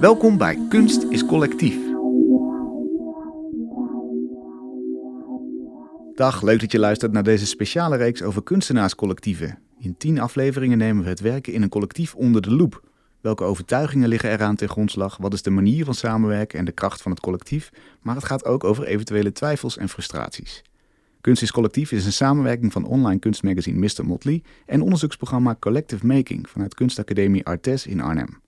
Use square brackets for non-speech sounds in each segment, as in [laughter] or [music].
Welkom bij Kunst is Collectief. Dag, leuk dat je luistert naar deze speciale reeks over kunstenaarscollectieven. In tien afleveringen nemen we het werken in een collectief onder de loep. Welke overtuigingen liggen eraan ten grondslag? Wat is de manier van samenwerken en de kracht van het collectief? Maar het gaat ook over eventuele twijfels en frustraties. Kunst is Collectief is een samenwerking van online kunstmagazine Mr. Motley en onderzoeksprogramma Collective Making vanuit Kunstacademie Artes in Arnhem.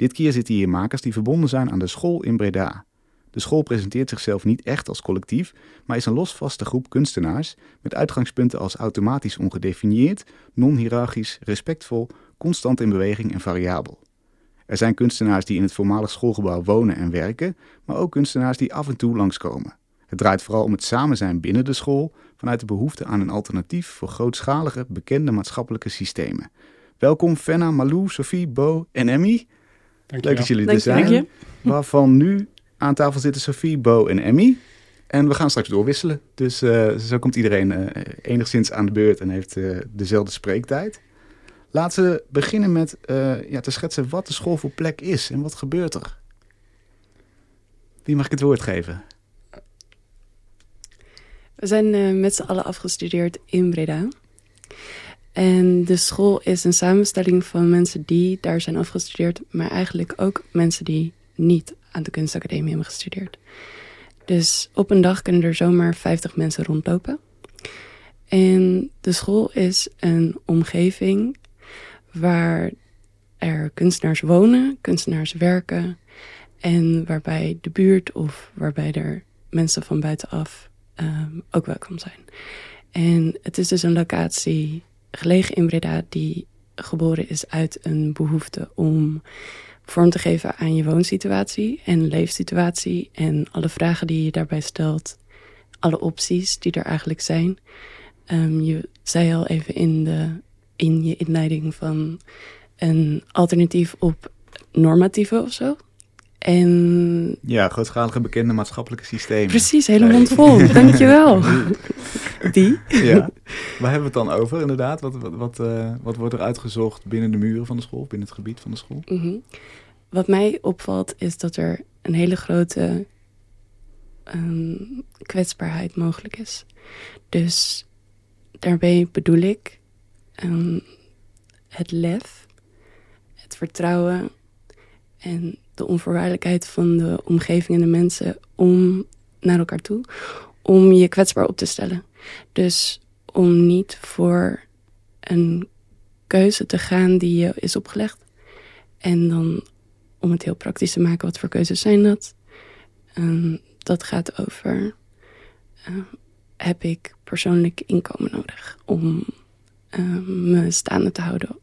Dit keer zitten hier makers die verbonden zijn aan de school in Breda. De school presenteert zichzelf niet echt als collectief, maar is een losvaste groep kunstenaars met uitgangspunten als automatisch ongedefinieerd, non-hierarchisch, respectvol, constant in beweging en variabel. Er zijn kunstenaars die in het voormalig schoolgebouw wonen en werken, maar ook kunstenaars die af en toe langskomen. Het draait vooral om het samen zijn binnen de school vanuit de behoefte aan een alternatief voor grootschalige, bekende maatschappelijke systemen. Welkom Fenna, Malou, Sophie, Bo en Emmy. Leuk dat jullie er zijn. Dank Waarvan nu aan tafel zitten Sophie, Bo en Emmy. En we gaan straks doorwisselen. Dus uh, zo komt iedereen uh, enigszins aan de beurt en heeft uh, dezelfde spreektijd. Laten we beginnen met ja, te schetsen wat de school voor plek is en wat gebeurt er. Wie mag ik het woord geven? We zijn met z'n allen afgestudeerd in Breda. En de school is een samenstelling van mensen die daar zijn afgestudeerd, maar eigenlijk ook mensen die niet aan de kunstacademie hebben gestudeerd. Dus op een dag kunnen er zomaar 50 mensen rondlopen. En de school is een omgeving waar er kunstenaars wonen, kunstenaars werken en waarbij de buurt of waarbij er mensen van buitenaf um, ook welkom zijn. En het is dus een locatie gelegen in Breda die geboren is uit een behoefte om vorm te geven aan je woonsituatie en leefsituatie en alle vragen die je daarbij stelt, alle opties die er eigenlijk zijn. Um, je zei al even in, de, in je inleiding van een alternatief op normatieve of zo. En... Ja, grootschalige bekende maatschappelijke systemen. Precies, helemaal mond vol. [laughs] Dankjewel. Die. Ja. Waar hebben we het dan over inderdaad? Wat, wat, wat, uh, wat, wordt er uitgezocht binnen de muren van de school, binnen het gebied van de school? Mm -hmm. Wat mij opvalt is dat er een hele grote um, kwetsbaarheid mogelijk is. Dus daarbij bedoel ik um, het lef, het vertrouwen en de onvoorwaardelijkheid van de omgeving en de mensen om naar elkaar toe, om je kwetsbaar op te stellen. Dus om niet voor een keuze te gaan die je is opgelegd. En dan om het heel praktisch te maken, wat voor keuzes zijn dat? Um, dat gaat over, uh, heb ik persoonlijk inkomen nodig om uh, me staande te houden?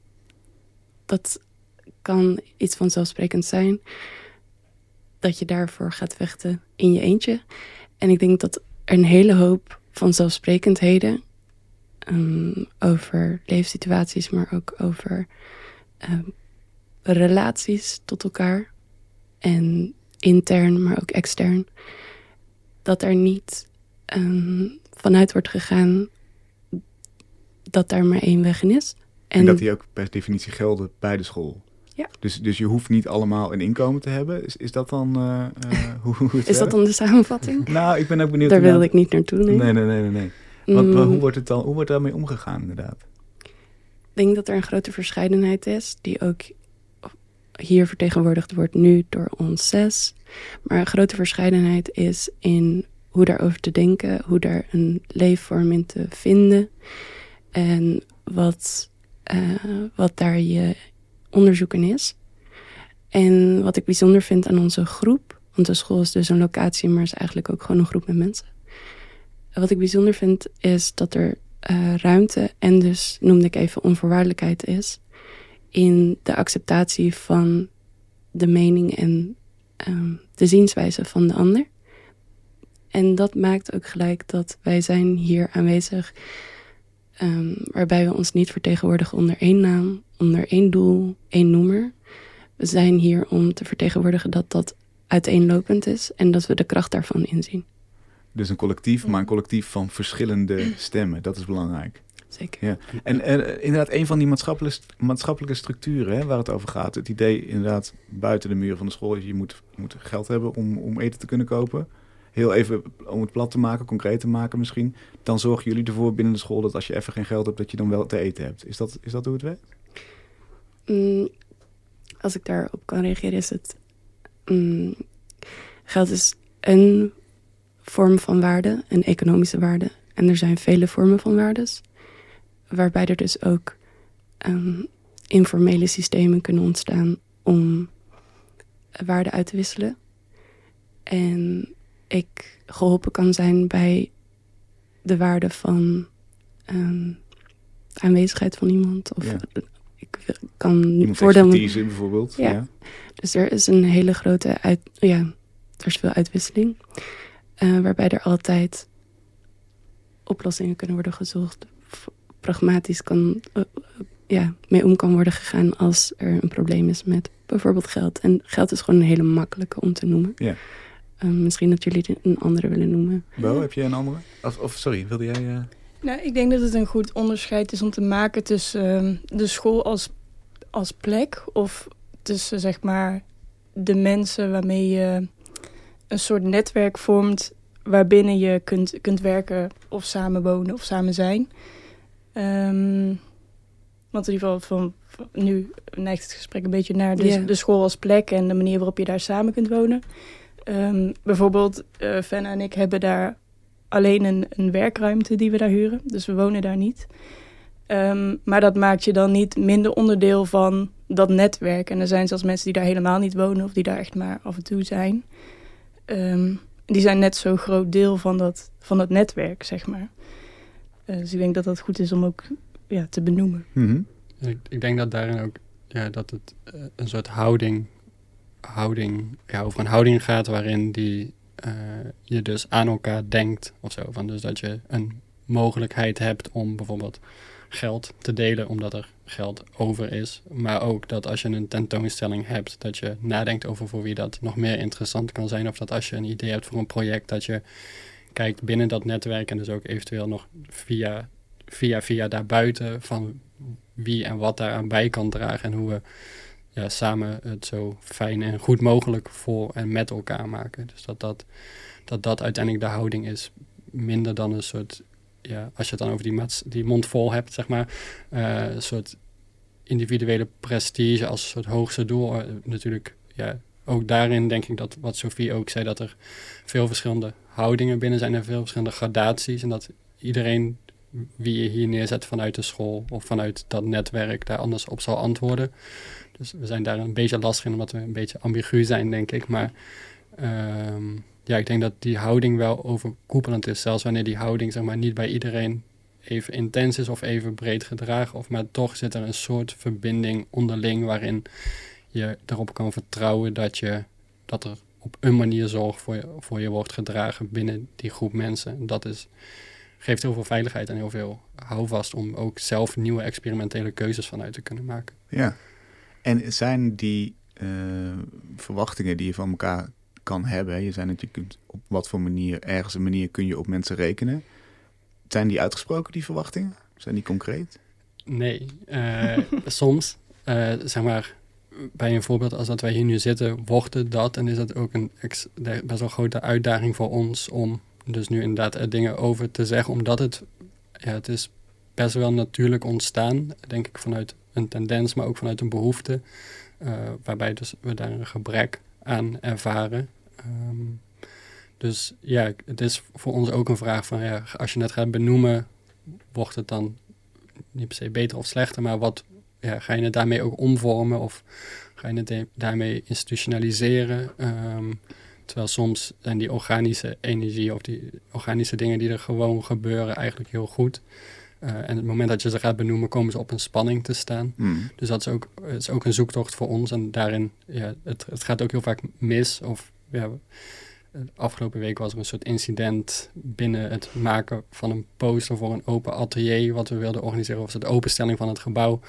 Dat kan iets vanzelfsprekend zijn. Dat je daarvoor gaat vechten in je eentje. En ik denk dat er een hele hoop vanzelfsprekendheden um, over leefsituaties, maar ook over um, relaties tot elkaar. En intern, maar ook extern. Dat er niet um, vanuit wordt gegaan dat daar maar één weg in is. En, en dat die ook per definitie gelden bij de school. Ja. Dus, dus je hoeft niet allemaal een inkomen te hebben. Is, is dat dan uh, uh, [laughs] hoe, hoe het Is dat dan de samenvatting? nou, ik ben ook benieuwd. Daar wilde ik niet naartoe, nee. Nee, nee, nee, nee. nee. Want, mm. hoe, wordt het dan, hoe wordt daarmee omgegaan inderdaad? Ik denk dat er een grote verscheidenheid is, die ook hier vertegenwoordigd wordt nu door ons zes. Maar een grote verscheidenheid is in hoe daarover te denken, hoe daar een leefvorm in te vinden. En wat, uh, wat daar je onderzoek in is. En wat ik bijzonder vind aan onze groep, want de school is dus een locatie, maar is eigenlijk ook gewoon een groep met mensen. Wat ik bijzonder vind is dat er uh, ruimte en dus noemde ik even onvoorwaardelijkheid is in de acceptatie van de mening en um, de zienswijze van de ander. En dat maakt ook gelijk dat wij zijn hier aanwezig um, waarbij we ons niet vertegenwoordigen onder één naam, onder één doel, één noemer. We zijn hier om te vertegenwoordigen dat dat uiteenlopend is en dat we de kracht daarvan inzien. Dus een collectief, maar een collectief van verschillende stemmen, dat is belangrijk. zeker. Ja. En eh, inderdaad, een van die maatschappelijke, maatschappelijke structuren hè, waar het over gaat. Het idee inderdaad buiten de muren van de school is je moet, je moet geld hebben om, om eten te kunnen kopen. Heel even om het plat te maken, concreet te maken misschien. Dan zorgen jullie ervoor binnen de school dat als je even geen geld hebt, dat je dan wel te eten hebt. Is dat, is dat hoe het werkt? Mm, als ik daarop kan reageren, is het. mm, geld is een vorm van waarde, een economische waarde. En er zijn vele vormen van waardes. Waarbij er dus ook ehm, informele systemen kunnen ontstaan om waarde uit te wisselen. En ik geholpen kan zijn bij de waarde van ehm, aanwezigheid van iemand. Of Ja. ik kan Iemands voordelen. expertise bijvoorbeeld. Ja. Ja. Dus er is een hele grote uit, ja, er is veel uitwisseling. eh, waarbij er altijd oplossingen kunnen worden gezocht. Pragmatisch kan, eh, eh, ja, mee om kan worden gegaan als er een probleem is met bijvoorbeeld geld. En geld is gewoon een hele makkelijke om te noemen. Ja. Eh, misschien dat jullie een andere willen noemen. Bo, heb je een andere? Of, of sorry, wilde jij... eh, Nou, ik denk dat het een goed onderscheid is om te maken tussen ehm, de school als, als plek of tussen zeg maar de mensen waarmee je een soort netwerk vormt waarbinnen je kunt, kunt werken of samen wonen of samen zijn. Ehm, want in ieder geval van, van- nu neigt het gesprek een beetje naar de, de school als plek en de manier waarop je daar samen kunt wonen. Ehm, bijvoorbeeld, eh Fenna en ik hebben daar alleen een, een werkruimte die we daar huren. Dus we wonen daar niet. Ehm, maar dat maakt je dan niet minder onderdeel van dat netwerk. En er zijn zelfs mensen die daar helemaal niet wonen of die daar echt maar af en toe zijn. Ehm, die zijn net zo groot deel van dat, van dat netwerk, zeg maar. Eh, dus ik denk dat dat goed is om ook ja, te benoemen. mhm. Ik, ik denk dat daarin ook ja, dat het eh, een soort houding, houding ja, over een houding gaat waarin die, eh, je dus aan elkaar denkt of zo. Van dus dat je een mogelijkheid hebt om bijvoorbeeld geld te delen omdat er geld over is. Maar ook dat als je een tentoonstelling hebt, dat je nadenkt over voor wie dat nog meer interessant kan zijn. Of dat als je een idee hebt voor een project, dat je kijkt binnen dat netwerk en dus ook eventueel nog via, via, via daarbuiten van wie en wat daaraan bij kan dragen en hoe we ja, samen het zo fijn en goed mogelijk voor en met elkaar maken. Dus dat dat, dat, dat uiteindelijk de houding is, minder dan een soort, ja, als je het dan over die, maats, die mond vol hebt, zeg maar, eh, een soort individuele prestige als een soort hoogste doel. Eh, natuurlijk, ja, ook daarin denk ik dat wat Sophie ook zei, dat er veel verschillende houdingen binnen zijn en veel verschillende gradaties. En dat iedereen wie je hier neerzet vanuit de school of vanuit dat netwerk daar anders op zal antwoorden. Dus we zijn daar een beetje lastig in, omdat we een beetje ambigu zijn, denk ik. Maar ehm, ja, ik denk dat die houding wel overkoepelend is. Zelfs wanneer die houding zeg maar, niet bij iedereen even intens is of even breed gedragen. Of, maar toch zit er een soort verbinding onderling waarin je erop kan vertrouwen dat, je, dat er op een manier zorg voor je, voor je wordt gedragen binnen die groep mensen. En dat is, geeft heel veel veiligheid en heel veel houvast om ook zelf nieuwe experimentele keuzes vanuit te kunnen maken. Ja. En zijn die eh, verwachtingen die je van elkaar kan hebben, je zei kunt op wat voor manier, ergens een manier kun je op mensen rekenen. Zijn die uitgesproken, die verwachtingen? Zijn die concreet? Nee, eh, [laughs] soms, eh, zeg maar, bij een voorbeeld als dat wij hier nu zitten, wordt het dat. En is dat ook een best wel grote uitdaging voor ons om dus nu inderdaad er dingen over te zeggen. Omdat het, ja, het is best wel natuurlijk ontstaan, denk ik, vanuit een tendens, maar ook vanuit een behoefte. eh, waarbij dus we daar een gebrek aan ervaren. Ehm, dus ja, het is voor ons ook een vraag van, ja, als je het gaat benoemen, wordt het dan niet per se beter of slechter, maar wat ga je het daarmee ook omvormen of ga je het daarmee institutionaliseren? Ehm, terwijl soms zijn die organische energie of die organische dingen die er gewoon gebeuren eigenlijk heel goed. Eh, en het moment dat je ze gaat benoemen, komen ze op een spanning te staan. Hmm. Dus dat is ook, is ook een zoektocht voor ons. En daarin, ja, het, het gaat ook heel vaak mis. Of ja, afgelopen week was er een soort incident binnen het maken van een poster voor een open atelier. Wat we wilden organiseren, of de openstelling van het gebouw.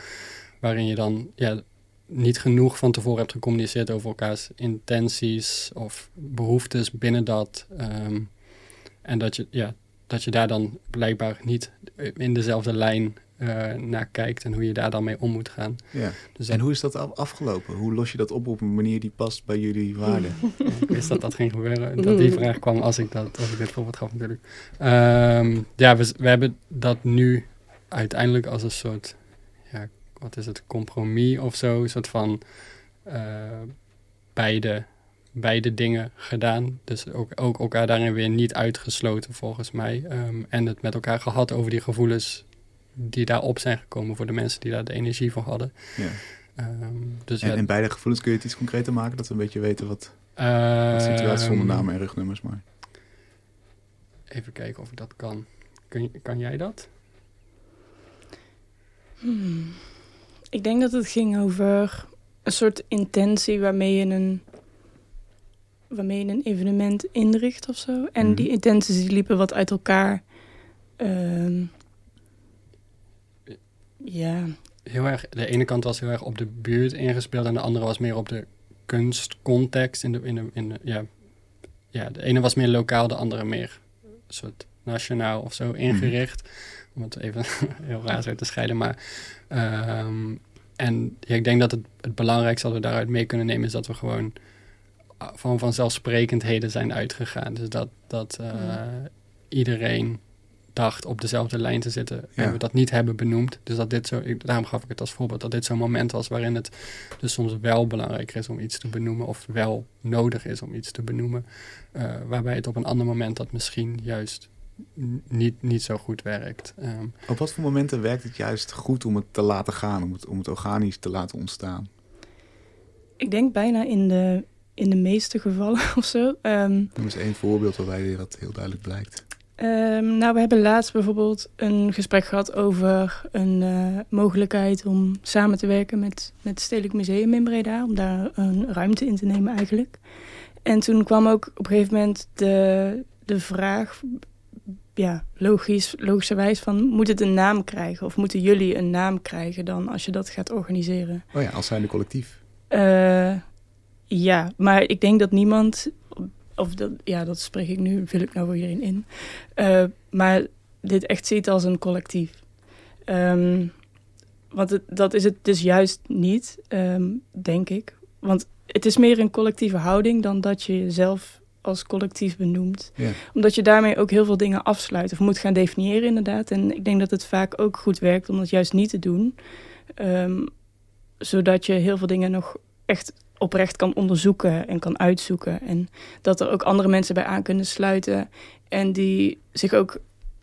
Waarin je dan ja, niet genoeg van tevoren hebt gecommuniceerd over elkaars intenties of behoeftes binnen dat. ehm, en dat je, ja, dat je daar dan blijkbaar niet in dezelfde lijn uh, naar kijkt en hoe je daar dan mee om moet gaan. Ja. Dus en hoe is dat afgelopen? Hoe los je dat op op een manier die past bij jullie waarden? [laughs] ik wist dat dat ging gebeuren, dat die vraag kwam als ik, dat, als ik dit voorbeeld gaf natuurlijk. Um, ja, we, we hebben dat nu uiteindelijk als een soort, ja, wat is het, compromis of zo, een soort van uh, beide, beide dingen gedaan. Dus ook, ook elkaar daarin weer niet uitgesloten volgens mij. Um, en het met elkaar gehad over die gevoelens die daarop zijn gekomen voor de mensen die daar de energie voor hadden. Ja. Um, dus en, ja, beide gevoelens kun je het iets concreter maken, dat we een beetje weten wat, uh, wat situatie zonder ehm, namen en rugnummers. Maar. Even kijken of ik dat kan. Kun, kan jij dat? Hmm. Ik denk dat het ging over een soort intentie waarmee je een, waarmee je een evenement inricht of zo. En mhm. die intenties die liepen wat uit elkaar. Uh, ja. Heel erg, de ene kant was heel erg op de buurt ingespeeld en de andere was meer op de kunstcontext. In de, in de, in de, ja, ja, de ene was meer lokaal, de andere meer soort nationaal of zo ingericht. Om het even [laughs] heel raar zo te scheiden. Maar, ehm, en ja, ik denk dat het, het belangrijkste dat we daaruit mee kunnen nemen is dat we gewoon van vanzelfsprekendheden zijn uitgegaan. Dus dat, dat uh, iedereen dacht op dezelfde lijn te zitten. En we dat niet hebben benoemd. Dus dat dit zo, ik, daarom gaf ik het als voorbeeld, dat dit zo'n moment was waarin het dus soms wel belangrijk is om iets te benoemen. Of wel nodig is om iets te benoemen. Uh, waarbij het op een ander moment dat misschien juist niet, niet zo goed werkt. Um, op wat voor momenten werkt het juist goed om het te laten gaan, om het, om het organisch te laten ontstaan? Ik denk bijna in de, in de meeste gevallen [laughs] of zo. Um, Noem eens één voorbeeld waarbij dat heel duidelijk blijkt. Um, nou, we hebben laatst bijvoorbeeld een gesprek gehad over een uh, mogelijkheid om samen te werken met, met het Stedelijk Museum in Breda. Om daar een ruimte in te nemen eigenlijk. En toen kwam ook op een gegeven moment de, de vraag, ja, logisch, logischerwijs van moet het een naam krijgen? Of moeten jullie een naam krijgen dan als je dat gaat organiseren? Oh ja, als zijnde collectief. Uh, ja, maar ik denk dat niemand of dat, ja, dat spreek ik nu, vul ik nou voor iedereen in. Uh, maar dit echt ziet als een collectief. Um, want het, dat is het dus juist niet, um, denk ik. Want het is meer een collectieve houding dan dat je jezelf als collectief benoemt. Ja. Omdat je daarmee ook heel veel dingen afsluit of moet gaan definiëren inderdaad. En ik denk dat het vaak ook goed werkt om dat juist niet te doen. Um, zodat je heel veel dingen nog echt oprecht kan onderzoeken en kan uitzoeken. En dat er ook andere mensen bij aan kunnen sluiten. En die zich ook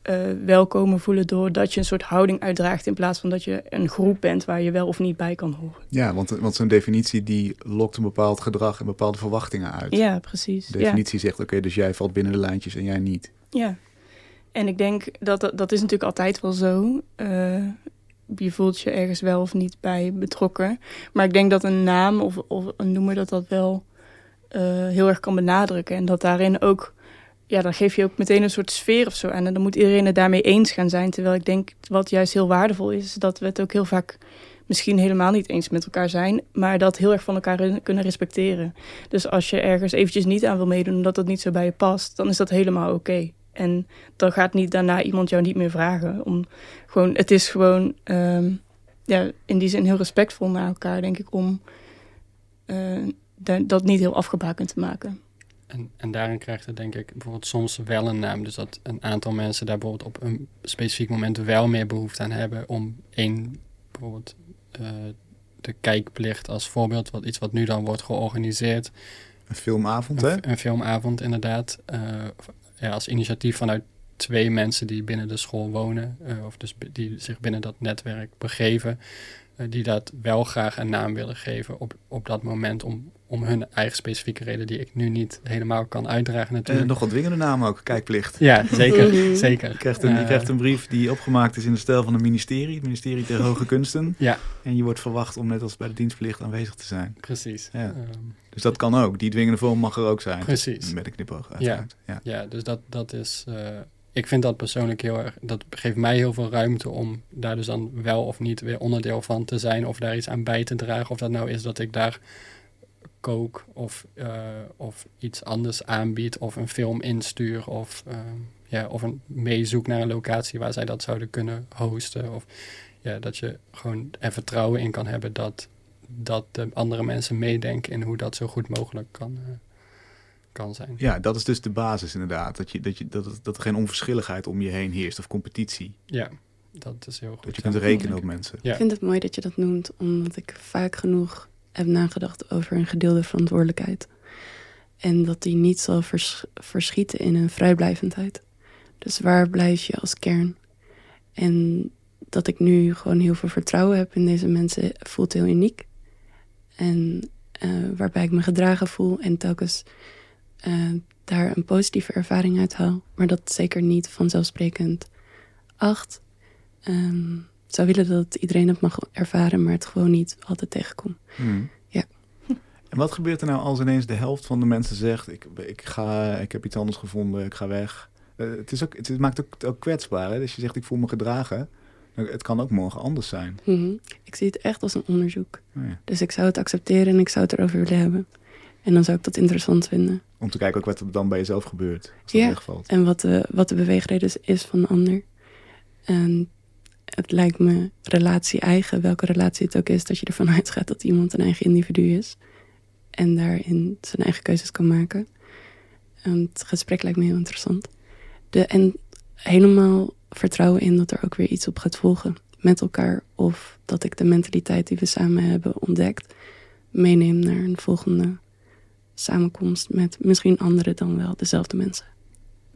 uh, welkomen voelen doordat je een soort houding uitdraagt... in plaats van dat je een groep bent waar je wel of niet bij kan horen. Ja, want, want zo'n definitie die lokt een bepaald gedrag en bepaalde verwachtingen uit. Ja, precies. De definitie zegt, oké, dus jij valt binnen de lijntjes en jij niet. Ja, en ik denk dat dat, dat is natuurlijk altijd wel zo. Uh, je voelt je ergens wel of niet bij betrokken. Maar ik denk dat een naam of, of een noemer dat dat wel uh, heel erg kan benadrukken. En dat daarin ook, ja, dan geef je ook meteen een soort sfeer of zo aan. En dan moet iedereen het daarmee eens gaan zijn. Terwijl ik denk, wat juist heel waardevol is, dat we het ook heel vaak misschien helemaal niet eens met elkaar zijn, maar dat heel erg van elkaar kunnen respecteren. Dus als je ergens eventjes niet aan wil meedoen omdat het niet zo bij je past, dan is dat helemaal oké. En dan gaat niet daarna iemand jou niet meer vragen. Om gewoon, het is gewoon um, ja, in die zin heel respectvol naar elkaar, denk ik, om uh, dat niet heel afgebakend te maken. En, en daarin krijgt het denk ik bijvoorbeeld soms wel een naam. Dus dat een aantal mensen daar bijvoorbeeld op een specifiek moment wel meer behoefte aan hebben om één, bijvoorbeeld uh, de kijkplicht als voorbeeld, wat iets wat nu dan wordt georganiseerd. Een filmavond, hè? Een, filmavond, inderdaad. Uh, ja, als initiatief vanuit twee mensen die binnen de school wonen, uh, of dus die zich binnen dat netwerk begeven, uh, die dat wel graag een naam willen geven op, op dat moment om, om hun eigen specifieke reden die ik nu niet helemaal kan uitdragen natuurlijk. En nog wat dwingende naam ook, kijkplicht. Ja, zeker. [laughs] zeker. Je krijgt, een, je krijgt een brief die opgemaakt is in de stijl van een ministerie, het ministerie der [laughs] Hoge Kunsten. Ja. En je wordt verwacht om net als bij de dienstplicht aanwezig te zijn. Precies. Ja. Um, dus dat kan ook. Die dwingende vorm mag er ook zijn. Precies. Met een knipoog Ja. ja. Ja. dus dat, dat is... Uh, ik vind dat persoonlijk heel erg... Dat geeft mij heel veel ruimte om daar dus dan wel of niet weer onderdeel van te zijn. Of daar iets aan bij te dragen. Of dat nou is dat ik daar kook of, eh, of iets anders aanbied of een film instuur of, ehm, ja, of een meezoek naar een locatie waar zij dat zouden kunnen hosten. Of ja, dat je gewoon er vertrouwen in kan hebben dat, dat de andere mensen meedenken in hoe dat zo goed mogelijk kan, eh, kan zijn. Ja, dat is dus de basis inderdaad. Dat, je, dat, je, dat, dat er geen onverschilligheid om je heen heerst of competitie. Ja, dat is heel goed. Dat je kunt rekenen op mensen. Ja. Ik vind het mooi dat je dat noemt, omdat ik vaak genoeg heb nagedacht over een gedeelde verantwoordelijkheid. En dat die niet zal vers- verschieten in een vrijblijvendheid. Dus waar blijf je als kern? En dat ik nu gewoon heel veel vertrouwen heb in deze mensen voelt heel uniek. En eh, waarbij ik me gedragen voel en telkens eh, daar een positieve ervaring uit haal. Maar dat zeker niet vanzelfsprekend acht. Ehm, zou willen dat iedereen het mag ervaren, maar het gewoon niet altijd tegenkom. Hmm. Ja. En wat gebeurt er nou als ineens de helft van de mensen zegt: Ik, ik, ga, ik heb iets anders gevonden, ik ga weg? Eh, het, is ook, het maakt ook, ook kwetsbaar. Hè? Dus je zegt: Ik voel me gedragen. Nou, Het kan ook morgen anders zijn. Mhm. Ik zie het echt als een onderzoek. Nou ja. Dus ik zou het accepteren en ik zou het erover willen hebben. En dan zou ik dat interessant vinden. Om te kijken ook wat er dan bij jezelf gebeurt. Als dat Ja. wegvalt. En wat de, wat de beweegreden is- is van de ander. En het lijkt me relatie eigen, welke relatie het ook is, dat je ervan [laughs] uitgaat dat iemand een eigen individu is. En daarin zijn eigen keuzes kan maken. En het gesprek lijkt me heel interessant. De, en helemaal vertrouwen in dat er ook weer iets op gaat volgen met elkaar. Of dat ik de mentaliteit die we samen hebben ontdekt, meeneem naar een volgende samenkomst met misschien andere dan wel dezelfde mensen.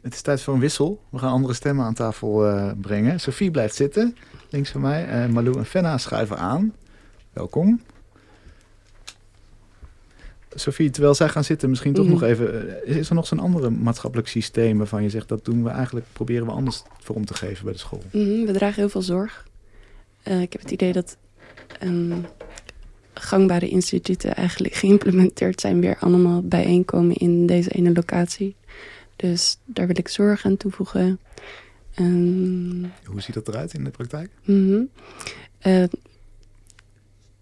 Het is tijd voor een wissel. We gaan andere stemmen aan tafel eh, brengen. Sophie blijft zitten, links van mij. Eh Malou en Fenna schuiven aan. Welkom. Sophie, terwijl zij gaan zitten, misschien toch Mhm. nog even... eh, Is er nog zo'n andere maatschappelijk systeem waarvan je zegt... dat doen we eigenlijk, proberen we anders vorm te geven bij de school? Mhm, we dragen heel veel zorg. Ik heb het idee dat ehm, gangbare instituten eigenlijk geïmplementeerd zijn, weer allemaal bijeenkomen in deze ene locatie. Dus daar wil ik zorg aan toevoegen. Hoe ziet dat eruit in de praktijk? mhm. Eh,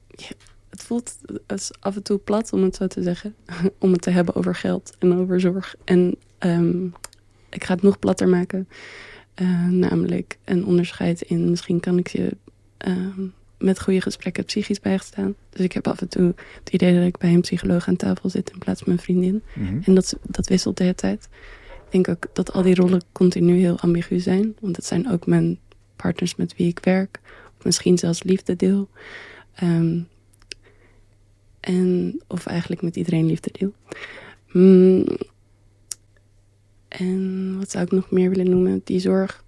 ja, het voelt als af en toe plat, om het zo te zeggen. [laughs] om het te hebben over geld en over zorg. En ehm, ik ga het nog platter maken. Eh, namelijk een onderscheid in misschien kan ik je ehm, met goede gesprekken psychisch bijgestaan. Dus ik heb af en toe het idee dat ik bij een psycholoog aan tafel zit in plaats van mijn vriendin. Mhm. En dat, dat wisselt de hele tijd. Ik denk ook dat al die rollen continu heel ambigu zijn. Want het zijn ook mijn partners met wie ik werk. Misschien zelfs liefde deel. Ehm, en, of eigenlijk met iedereen liefde deel. Mm, en wat zou ik nog meer willen noemen? Die zorg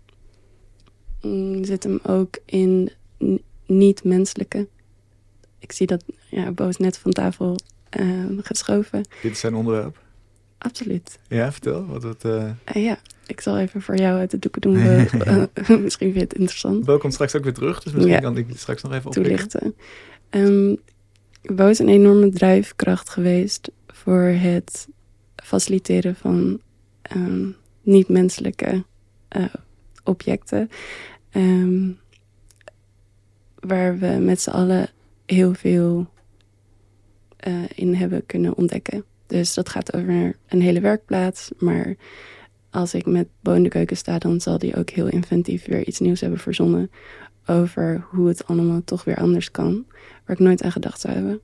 mm, zit hem ook in niet-menselijke. Ik zie dat ja, Bo is net van tafel eh, geschoven. Dit is zijn onderwerp. Absoluut. Ja, vertel. Wat het, eh Eh, ja, ik zal even voor jou uit de doeken doen. We, eh, [laughs] [laughs] misschien vind je het interessant. Bo komt straks ook weer terug, dus misschien Ja. kan ik straks nog even. Toelichten. Bo is een enorme drijfkracht geweest voor het faciliteren van ehm, niet-menselijke objecten. Ehm, waar we met z'n allen heel veel in hebben kunnen ontdekken. Dus dat gaat over een hele werkplaats. Maar als ik met Bo in de keuken sta, dan zal die ook heel inventief weer iets nieuws hebben verzonnen. Over hoe het allemaal toch weer anders kan. Waar ik nooit aan gedacht zou hebben.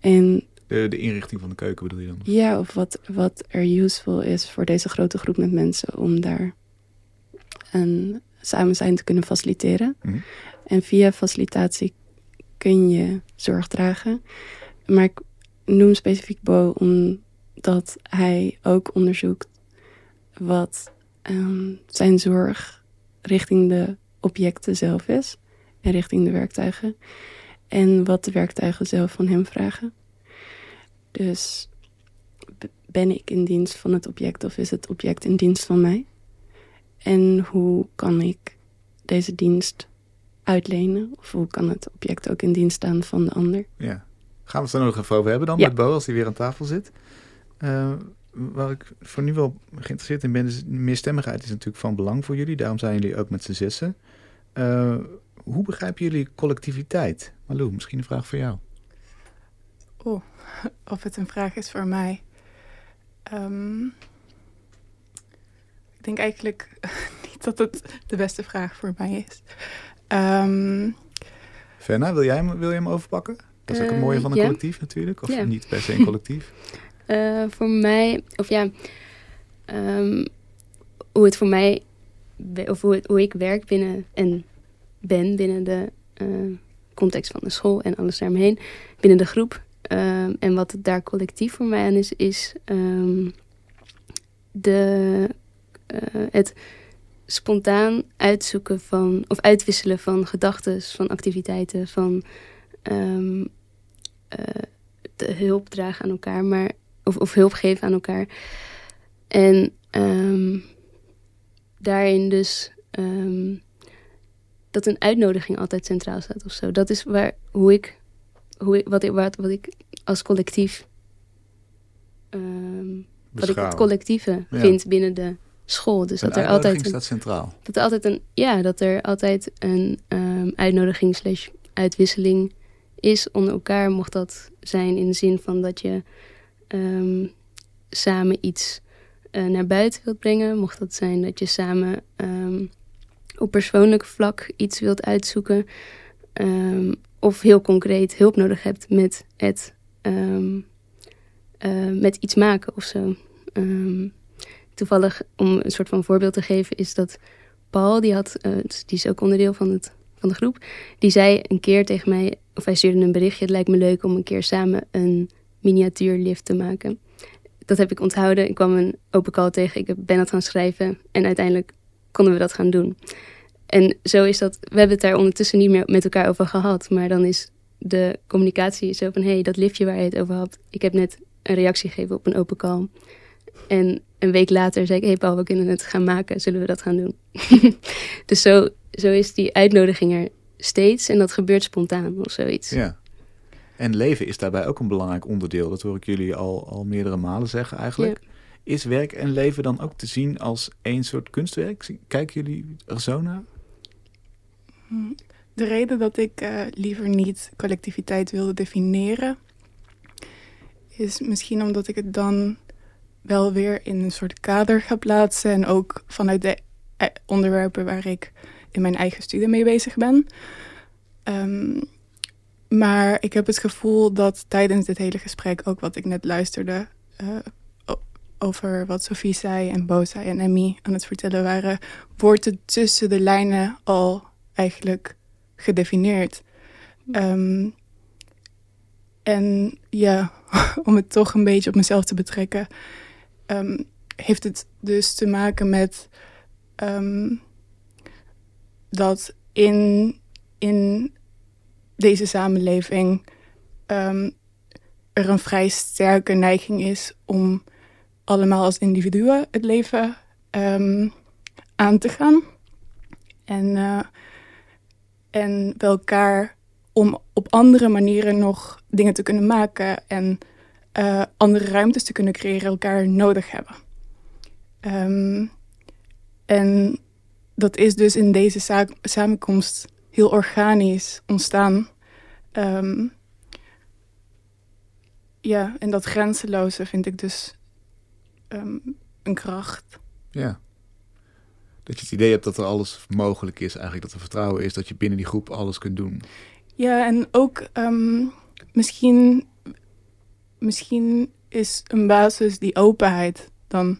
En De, de inrichting van de keuken bedoel je dan? ja, of wat, wat er useful is voor deze grote groep met mensen om daar een samen zijn te kunnen faciliteren. Mhm. En via facilitatie kun je zorg dragen. Maar ik noem specifiek Bo omdat hij ook onderzoekt wat ehm, zijn zorg richting de objecten zelf is en richting de werktuigen. En wat de werktuigen zelf van hem vragen. Dus ben ik in dienst van het object of is het object in dienst van mij? En hoe kan ik deze dienst uitlenen? Of hoe kan het object ook in dienst staan van de ander? Ja. Gaan we het er nog even over hebben dan Ja. met Bo als hij weer aan tafel zit. Eh, waar ik voor nu wel geïnteresseerd in ben, is meerstemmigheid is natuurlijk van belang voor jullie. Daarom zijn jullie ook met z'n zessen. Eh, hoe begrijpen jullie collectiviteit? Malou, misschien een vraag voor jou. Oh, of het een vraag is voor mij. Ehm, ik denk eigenlijk [laughs] niet dat het de beste vraag voor mij is. Um, Fenna, wil jij hem, wil je hem overpakken? Dat is ook een mooie van een ja. collectief natuurlijk. Of Ja. niet per se een collectief. [laughs] Eh, voor mij, of ja, ehm, hoe het voor mij, of hoe, het- hoe ik werk binnen en ben binnen de eh, context van de school en alles daaromheen, binnen de groep. Ehm, en wat het daar collectief voor mij aan is, is ehm, de, eh, het spontaan uitzoeken van, of uitwisselen van gedachten, van activiteiten, van ehm, de hulp dragen aan elkaar, maar of, of hulp geven aan elkaar. En ehm, daarin dus ehm, dat een uitnodiging altijd centraal staat of zo. Dat is waar, hoe ik, hoe ik, wat, ik, wat, wat ik als collectief, ehm, wat ik het collectieve Ja. vind binnen de school. Dus Een dat er altijd een, staat centraal. dat er altijd een, ja, dat er altijd een uitnodiging slash uitwisseling is onder elkaar. Mocht dat zijn in de zin van dat je ehm, samen iets eh, naar buiten wilt brengen. Mocht dat zijn dat je samen ehm, op persoonlijk vlak iets wilt uitzoeken. Ehm, of heel concreet hulp nodig hebt met het eh, met iets maken of zo. Toevallig, om een soort van voorbeeld te geven, is dat Paul, die, had, eh, dus die is ook onderdeel van, het, van de groep, die zei een keer tegen mij, of hij stuurde een berichtje, het lijkt me leuk om een keer samen een miniatuurlift te maken. Dat heb ik onthouden. Ik kwam een open call tegen, ik ben dat gaan schrijven en uiteindelijk konden we dat gaan doen. En zo is dat, we hebben het daar ondertussen niet meer met elkaar over gehad, maar dan is de communicatie zo van, hé, hey, dat liftje waar je het over had, ik heb net een reactie gegeven op een open call. En een week later zei ik, hey Paul, we kunnen het gaan maken. Zullen we dat gaan doen? [laughs] dus zo, zo is die uitnodiging er steeds. En dat gebeurt spontaan of zoiets. Ja. En leven is daarbij ook een belangrijk onderdeel. Dat hoor ik jullie al, al meerdere malen zeggen eigenlijk. Is werk en leven dan ook te zien als één soort kunstwerk? Kijken jullie er zo naar? De reden dat ik eh, liever niet collectiviteit wilde definiëren, is misschien omdat ik het dan wel weer in een soort kader ga plaatsen en ook vanuit de onderwerpen waar ik in mijn eigen studie mee bezig ben. Ehm, maar ik heb het gevoel dat tijdens dit hele gesprek, ook wat ik net luisterde, eh, over wat Sophie zei en Bo zei en Emmy aan het vertellen waren, wordt het tussen de lijnen al eigenlijk gedefinieerd. Ehm, en ja, [laughs] om het toch een beetje op mezelf te betrekken, ehm, heeft het dus te maken met ehm, dat in, in deze samenleving ehm, er een vrij sterke neiging is om allemaal als individuen het leven ehm, aan te gaan. En, eh, en bij elkaar om op andere manieren nog dingen te kunnen maken en eh, andere ruimtes te kunnen creëren, elkaar nodig hebben. Ehm, en dat is dus in deze samenkomst heel organisch ontstaan. Ehm, ja, en dat grenzeloze vind ik dus ehm, een kracht. Ja. Dat je het idee hebt dat er alles mogelijk is eigenlijk. Dat er vertrouwen is dat je binnen die groep alles kunt doen. Ja, en ook ehm, misschien, misschien is een basis die openheid dan.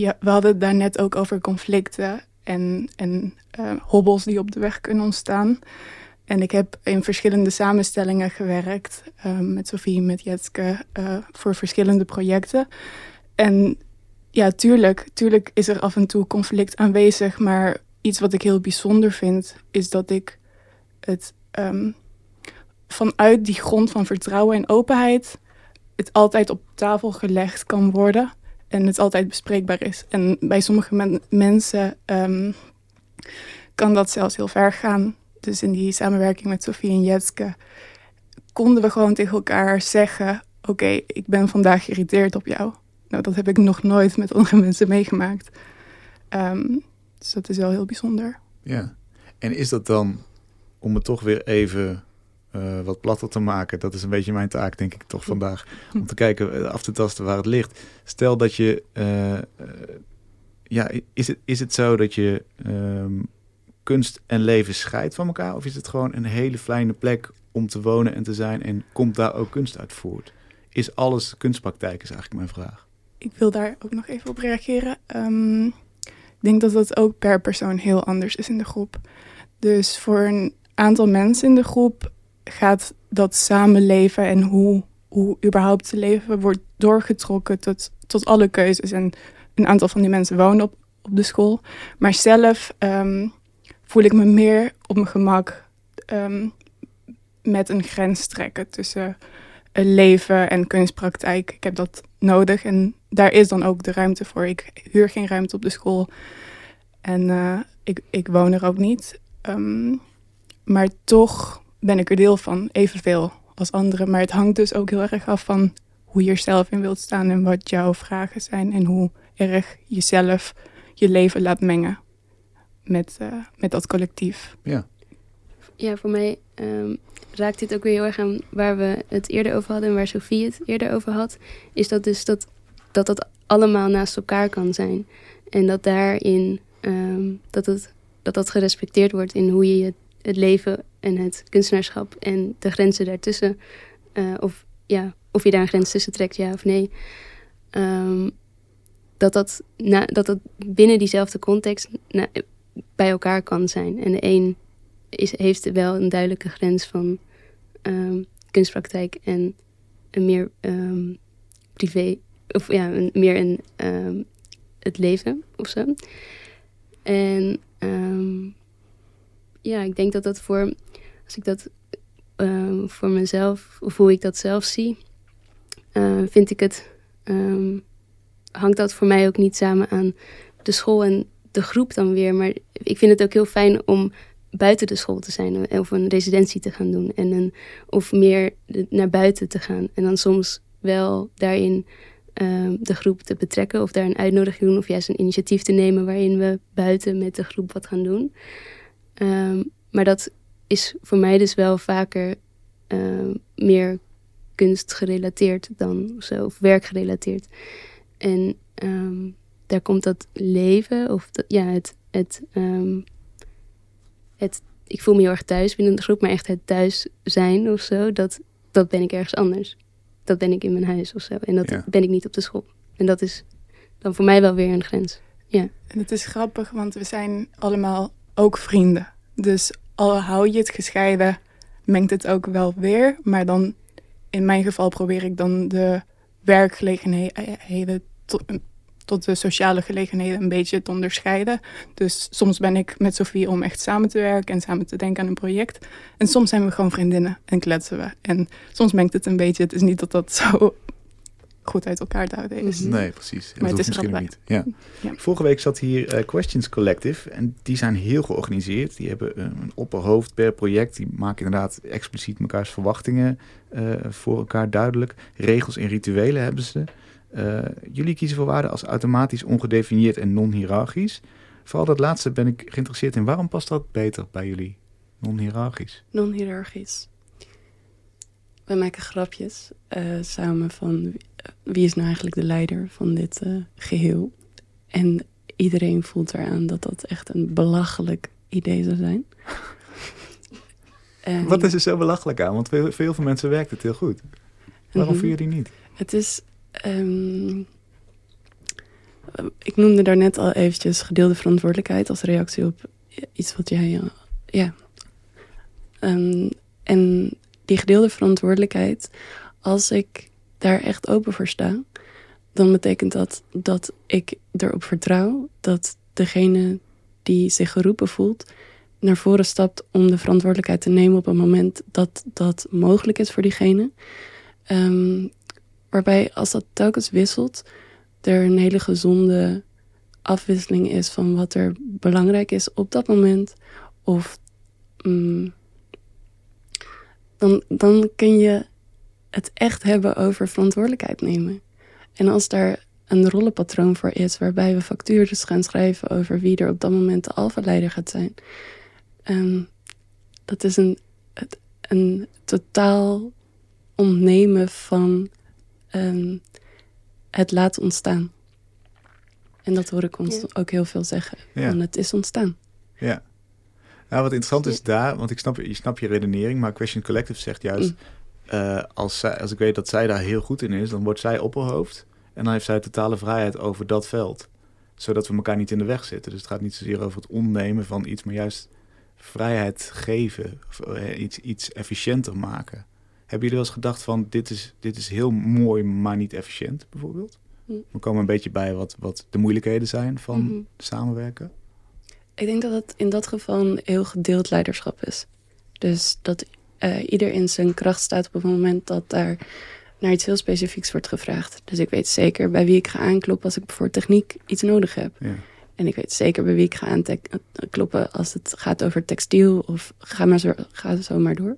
Ja, we hadden het daar net ook over conflicten en, en eh, hobbels die op de weg kunnen ontstaan. En ik heb in verschillende samenstellingen gewerkt ehm, met Sofie, met Jetske, eh, voor verschillende projecten. En ja, tuurlijk, tuurlijk is er af en toe conflict aanwezig, maar iets wat ik heel bijzonder vind, is dat ik het ehm, vanuit die grond van vertrouwen en openheid het altijd op tafel gelegd kan worden en het altijd bespreekbaar is. En bij sommige men- mensen ehm, kan dat zelfs heel ver gaan. Dus in die samenwerking met Sofie en Jetske konden we gewoon tegen elkaar zeggen: Oké, ik ben vandaag geïrriteerd op jou. Nou, dat heb ik nog nooit met andere [laughs] mensen meegemaakt. Ehm, dus dat is wel heel bijzonder. Ja. En is dat dan, om het toch weer even eh, wat platter te maken. Dat is een beetje mijn taak, denk ik, toch vandaag. Om te kijken, eh, af te tasten waar het ligt. Stel dat je... eh, ja, is het, is het zo dat je ehm, kunst en leven scheidt van elkaar? Of is het gewoon een hele fijne plek om te wonen en te zijn... en komt daar ook kunst uit voort? Is alles kunstpraktijk, is eigenlijk mijn vraag. Ik wil daar ook nog even op reageren. Ehm, ik denk dat dat ook per persoon heel anders is in de groep. Dus voor een aantal mensen in de groep gaat dat samenleven en hoe, hoe überhaupt te leven wordt doorgetrokken tot, tot alle keuzes. En een aantal van die mensen wonen op, op de school. Maar zelf ehm, voel ik me meer op mijn gemak ehm, met een grens trekken tussen een leven en kunstpraktijk. Ik heb dat nodig en daar is dan ook de ruimte voor. Ik huur geen ruimte op de school en eh, ik, ik woon er ook niet. Ehm, maar toch ben ik er deel van, evenveel als anderen. Maar het hangt dus ook heel erg af van hoe je er zelf in wilt staan en wat jouw vragen zijn en hoe erg jezelf je leven laat mengen met, eh, met dat collectief. Ja, Ja, voor mij ehm, raakt dit ook weer heel erg aan waar we het eerder over hadden en waar Sofie het eerder over had. Is dat dus dat dat, dat allemaal naast elkaar kan zijn. En dat daarin ehm, dat, het, dat dat gerespecteerd wordt in hoe je je- het leven en het kunstenaarschap en de grenzen daartussen, eh, of, ja, of je daar een grens tussen trekt, ja of nee. Ehm, dat, dat, na, dat dat binnen diezelfde context bij elkaar kan zijn. En de een is, heeft wel een duidelijke grens van ehm, kunstpraktijk en een meer ehm, privé, of ja, een, meer een, het leven of zo. En ja, ik denk dat dat voor, als ik dat ehm, voor mezelf, of hoe ik dat zelf zie, eh, vind ik het, ehm, hangt dat voor mij ook niet samen aan de school en de groep dan weer. Maar ik vind het ook heel fijn om buiten de school te zijn of een residentie te gaan doen en een, of meer naar buiten te gaan en dan soms wel daarin ehm, de groep te betrekken of daar een uitnodiging doen of juist een initiatief te nemen waarin we buiten met de groep wat gaan doen. Ehm, maar dat is voor mij dus wel vaker ehm, meer kunstgerelateerd dan of zo, of werkgerelateerd. En ehm, daar komt dat leven, of dat, ja, het, het, ehm, het, ik voel me heel erg thuis binnen de groep, maar echt het thuis zijn of zo, dat, dat ben ik ergens anders. Dat ben ik in mijn huis of zo. En dat Ja. ben ik niet op de school. En dat is dan voor mij wel weer een grens. En het is grappig, want we zijn allemaal ook vrienden. Dus al hou je het gescheiden, mengt het ook wel weer. Maar dan, in mijn geval, probeer ik dan de werkgelegenheden tot, tot de sociale gelegenheden een beetje te onderscheiden. Dus soms ben ik met Sofie om echt samen te werken en samen te denken aan een project. En soms zijn we gewoon vriendinnen en kletsen we. En soms mengt het een beetje. Het is niet dat dat zo goed uit elkaar te houden is. Mhm. Nee, precies. Dat Maar het is misschien niet. Ja. Ja. Vorige week zat hier eh, Questions Collective en die zijn heel georganiseerd. Die hebben een opperhoofd per project. Die maken inderdaad expliciet mekaars verwachtingen eh, voor elkaar duidelijk. Regels en rituelen hebben ze. Eh, jullie kiezen voor waarden als automatisch, ongedefinieerd en non-hierarchisch. Vooral dat laatste ben ik geïnteresseerd in. Waarom past dat beter bij jullie? Non-hierarchisch. non-hierarchisch. We maken grapjes eh, samen van wie, is nou eigenlijk de leider van dit eh, geheel. En iedereen voelt eraan dat dat echt een belachelijk idee zou zijn. [laughs] En Wat is er zo belachelijk aan? Want voor heel, veel mensen werkt het heel goed. Waarom Mhm. voor jullie niet? Het is. ehm, ik noemde daarnet al eventjes gedeelde verantwoordelijkheid als reactie op iets wat jij. eh, ja. Ehm, en die gedeelde verantwoordelijkheid, als ik daar echt open voor sta, dan betekent dat dat ik erop vertrouw dat degene die zich geroepen voelt, naar voren stapt om de verantwoordelijkheid te nemen op het moment dat dat mogelijk is voor diegene. Ehm, waarbij als dat telkens wisselt, er een hele gezonde afwisseling is van wat er belangrijk is op dat moment. Of mm, dan, dan kun je het echt hebben over verantwoordelijkheid nemen. En als daar een rollenpatroon voor is, waarbij we factures gaan schrijven over wie er op dat moment de alfa-leider gaat zijn. ehm, dat is een, een totaal ontnemen van ehm, het laten ontstaan. En dat hoor ik ons Ja. ook heel veel zeggen. Ja. Van het is ontstaan. Ja. Nou, wat interessant is daar, want ik snap, je snap je redenering, maar Question Collective zegt juist, Mm. eh, als, zij, als ik weet dat zij daar heel goed in is, dan wordt zij opperhoofd en dan heeft zij totale vrijheid over dat veld. Zodat we elkaar niet in de weg zitten. Dus het gaat niet zozeer over het onnemen van iets, maar juist vrijheid geven, of, eh, iets, iets efficiënter maken. Hebben jullie wel eens gedacht van, dit is, dit is heel mooi, maar niet efficiënt, bijvoorbeeld? Mm. We komen een beetje bij wat, wat de moeilijkheden zijn van Mhm. samenwerken. Ik denk dat het in dat geval een heel gedeeld leiderschap is. Dus dat eh, ieder in zijn kracht staat op het moment dat daar naar iets heel specifieks wordt gevraagd. Dus ik weet zeker bij wie ik ga aankloppen als ik voor techniek iets nodig heb. Ja. En ik weet zeker bij wie ik ga aankloppen als het gaat over textiel of ga, maar zo, ga zo maar door.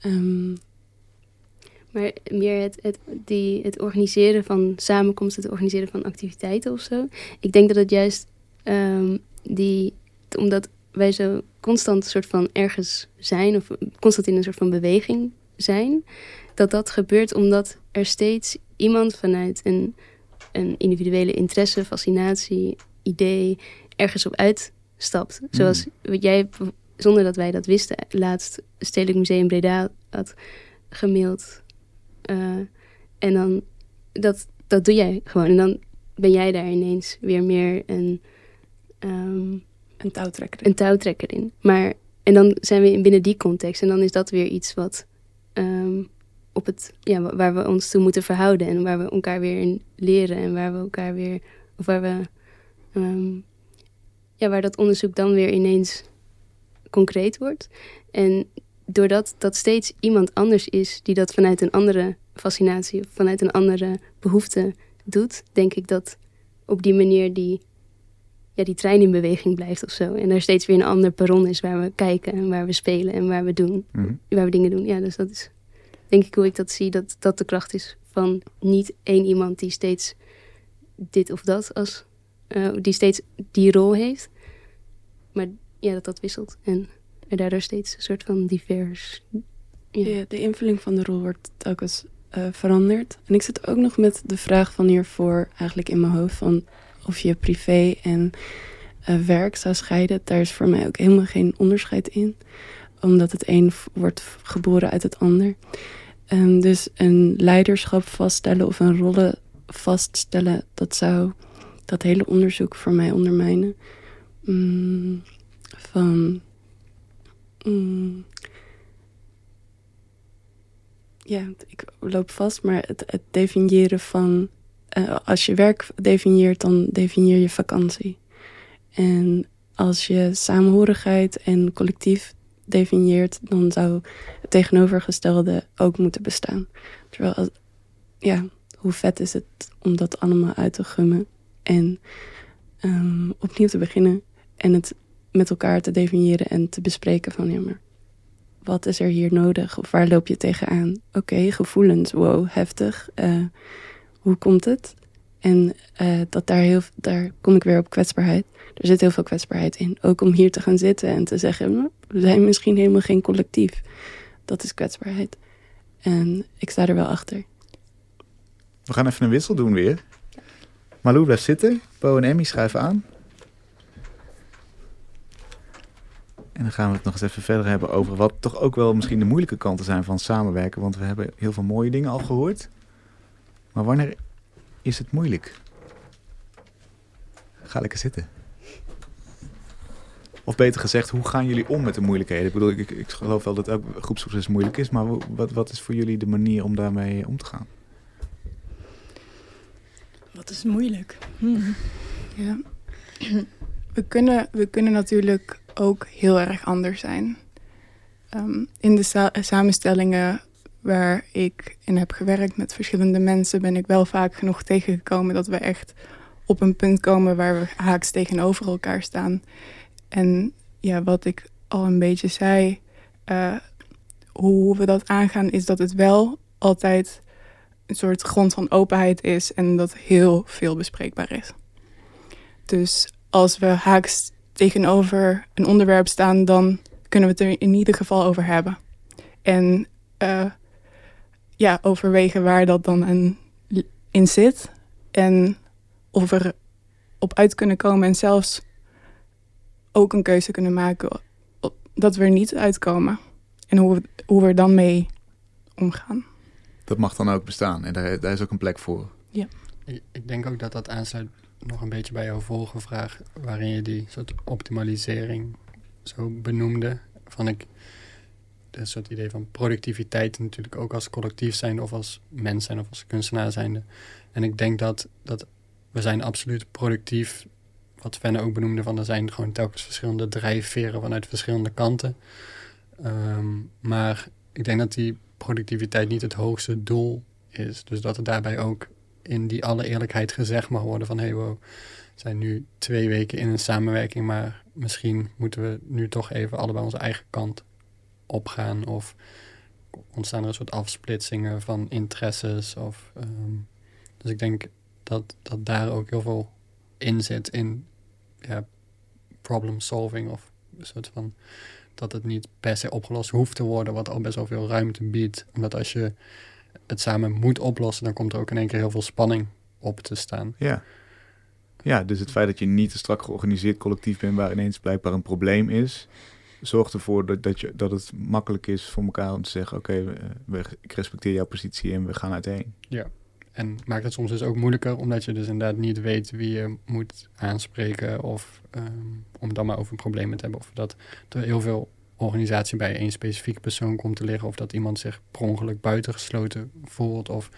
Ehm, Maar meer het, het, die, het organiseren van samenkomsten, het organiseren van activiteiten of zo. Ik denk dat het juist ehm, die, omdat wij zo constant soort van ergens zijn, of constant in een soort van beweging zijn, dat dat gebeurt omdat er steeds iemand vanuit een, een individuele interesse, fascinatie, idee ergens op uitstapt. Zoals wat jij, zonder dat wij dat wisten, laatst Stedelijk Museum Breda had gemaild. Eh, en dan, dat, dat doe jij gewoon. En dan ben jij daar ineens weer meer een, ehm, een touwtrekker. een touwtrekker in. Maar, en dan zijn we in binnen die context. En dan is dat weer iets wat ehm, op het, ja, wa- waar we ons toe moeten verhouden. En waar we elkaar weer in leren. En waar we elkaar weer, of waar we, ehm, ja, waar dat onderzoek dan weer ineens concreet wordt. En doordat dat steeds iemand anders is die dat vanuit een andere fascinatie of vanuit een andere behoefte doet, denk ik dat op die manier die, ja, die trein in beweging blijft of zo. En er steeds weer een ander perron is waar we kijken en waar we spelen en waar we doen, Mhm. waar we dingen doen. Ja, dus dat is denk ik hoe ik dat zie, dat dat de kracht is van niet één iemand die steeds dit of dat als, eh, die steeds die rol heeft, maar ja, dat dat wisselt en er daardoor steeds een soort van divers. Ja. Ja, de invulling van de rol wordt telkens eh, veranderd. En ik zit ook nog met de vraag van hiervoor eigenlijk in mijn hoofd van of je privé en eh, werk zou scheiden. Daar is voor mij ook helemaal geen onderscheid in, omdat het een wordt geboren uit het ander. En dus een leiderschap vaststellen of een rollen vaststellen, dat zou dat hele onderzoek voor mij ondermijnen. Mm, van mm, ja, ik loop vast, maar het definiëren van... eh, als je werk definieert, dan definieer je vakantie. En als je samenhorigheid en collectief definieert... dan zou het tegenovergestelde ook moeten bestaan. Terwijl, ja, hoe vet is het om dat allemaal uit te gummen... en ehm, opnieuw te beginnen en het met elkaar te definiëren en te bespreken van... ja, maar wat is er hier nodig? Of waar loop je tegenaan? Oké, gevoelens, wow, heftig. Eh, hoe komt het? En eh, dat daar, heel, daar kom ik weer op kwetsbaarheid. Er zit heel veel kwetsbaarheid in. Ook om hier te gaan zitten en te zeggen... "Nou, we zijn misschien helemaal geen collectief. Dat is kwetsbaarheid. En ik sta er wel achter. We gaan even een wissel doen weer. Malou blijft zitten. Bo en Emmy schuiven aan. En dan gaan we het nog eens even verder hebben over wat toch ook wel misschien de moeilijke kanten zijn van samenwerken. Want we hebben heel veel mooie dingen al gehoord. Maar wanneer is het moeilijk? Ga lekker zitten. Of beter gezegd, hoe gaan jullie om met de moeilijkheden? Ik bedoel, ik, ik geloof wel dat elk groepsproces moeilijk is. Maar wat, wat is voor jullie de manier om daarmee om te gaan? Wat is moeilijk. Hmm. Ja. We kunnen, we kunnen natuurlijk ook heel erg anders zijn. Ehm, in de sa- samenstellingen waar ik in heb gewerkt met verschillende mensen, ben ik wel vaak genoeg tegengekomen dat we echt op een punt komen waar we haaks tegenover elkaar staan. En ja, wat ik al een beetje zei, eh, hoe we dat aangaan, is dat het wel altijd een soort grond van openheid is en dat heel veel bespreekbaar is. Dus als we haaks tegenover een onderwerp staan, dan kunnen we het er in ieder geval over hebben. En uh, ja, overwegen waar dat dan een, in zit. En of we op uit kunnen komen en zelfs ook een keuze kunnen maken dat we er niet uitkomen. En hoe we, hoe we er dan mee omgaan. Dat mag dan ook bestaan en daar, daar is ook een plek voor. Ja. Ik denk ook dat dat aansluit nog een beetje bij jouw vorige vraag, waarin je die soort optimalisering zo benoemde. Van ik, dat soort idee van productiviteit natuurlijk ook als collectief zijn of als mens zijn of als kunstenaar zijnde. En ik denk dat, dat we zijn absoluut productief. Wat Fenne ook benoemde, van er zijn gewoon telkens verschillende drijfveren vanuit verschillende kanten. Ehm, maar ik denk dat die productiviteit niet het hoogste doel is. Dus dat er daarbij ook in die alle eerlijkheid gezegd mag worden van... hey, wow, we zijn nu twee weken in een samenwerking... maar misschien moeten we nu toch even allebei onze eigen kant opgaan... of ontstaan er een soort afsplitsingen van interesses. Of, ehm, dus ik denk dat, dat daar ook heel veel in zit in ja, problem solving... of soort van dat het niet per se opgelost hoeft te worden, wat al best wel veel ruimte biedt. Omdat als je het samen moet oplossen, dan komt er ook in één keer heel veel spanning op te staan. Ja. Ja, dus het feit dat je niet een strak georganiseerd collectief bent waar ineens blijkbaar een probleem is, zorgt ervoor dat, dat, je, dat het makkelijk is voor elkaar om te zeggen: Oké, ik respecteer jouw positie en we gaan uiteen. Ja, en maakt het soms dus ook moeilijker, omdat je dus inderdaad niet weet wie je moet aanspreken. Of um, om dan maar over een probleem te hebben. Of dat er heel veel organisatie bij één specifieke persoon komt te liggen. Of dat iemand zich per ongeluk buitengesloten voelt. Of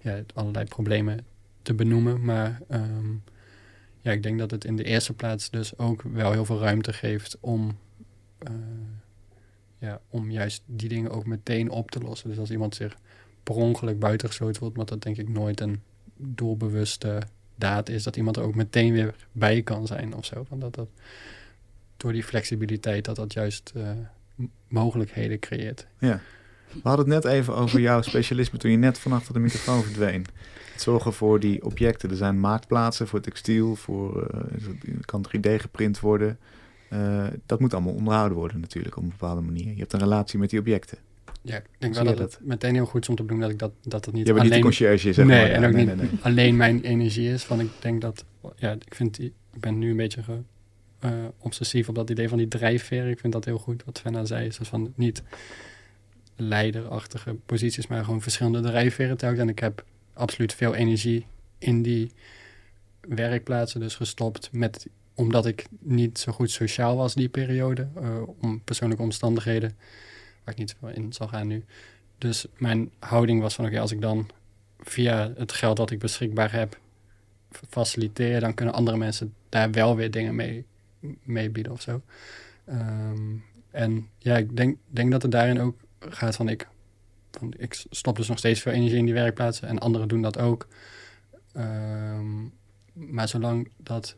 ja, allerlei problemen te benoemen. Maar ehm, ja, ik denk dat het in de eerste plaats dus ook wel heel veel ruimte geeft om, uh, ja, om juist die dingen ook meteen op te lossen. Dus als iemand zich per ongeluk buitengesloten wordt, maar dat denk ik nooit een doelbewuste daad is, dat iemand er ook meteen weer bij kan zijn of zo. Van dat dat door die flexibiliteit dat dat juist uh, mogelijkheden creëert. Ja. We hadden het net even over jouw specialisme toen je net van achter de microfoon verdween. Het zorgen voor die objecten. Er zijn maakplaatsen voor textiel, voor uh, kan 3D geprint worden. Uh, dat moet allemaal onderhouden worden natuurlijk op een bepaalde manier. Je hebt een relatie met die objecten. Ja, ik denk wel dat, het meteen heel goed is om te benoemen dat ik dat, dat het niet je alleen... niet de conciërge, zeg nee, maar. en ook nee, niet nee, alleen mijn energie is. Van ik denk dat... Ja, ik vind... Ik ben nu een beetje ge, uh, obsessief op dat idee van die drijfveer. Ik vind dat heel goed wat Fenna zei. Is van niet leiderachtige posities, maar gewoon verschillende drijfveren telkens. En ik heb absoluut veel energie in die werkplaatsen dus gestopt met omdat ik niet zo goed sociaal was die periode, uh, om persoonlijke omstandigheden, waar ik niet in zal gaan nu. Dus mijn houding was van oké, als ik dan via het geld dat ik beschikbaar heb faciliteer, dan kunnen andere mensen daar wel weer dingen mee meebieden of zo. Um, en ja, ik denk, denk dat het daarin ook gaat van ik, ik stop dus nog steeds veel energie in die werkplaatsen en anderen doen dat ook. Um, maar zolang dat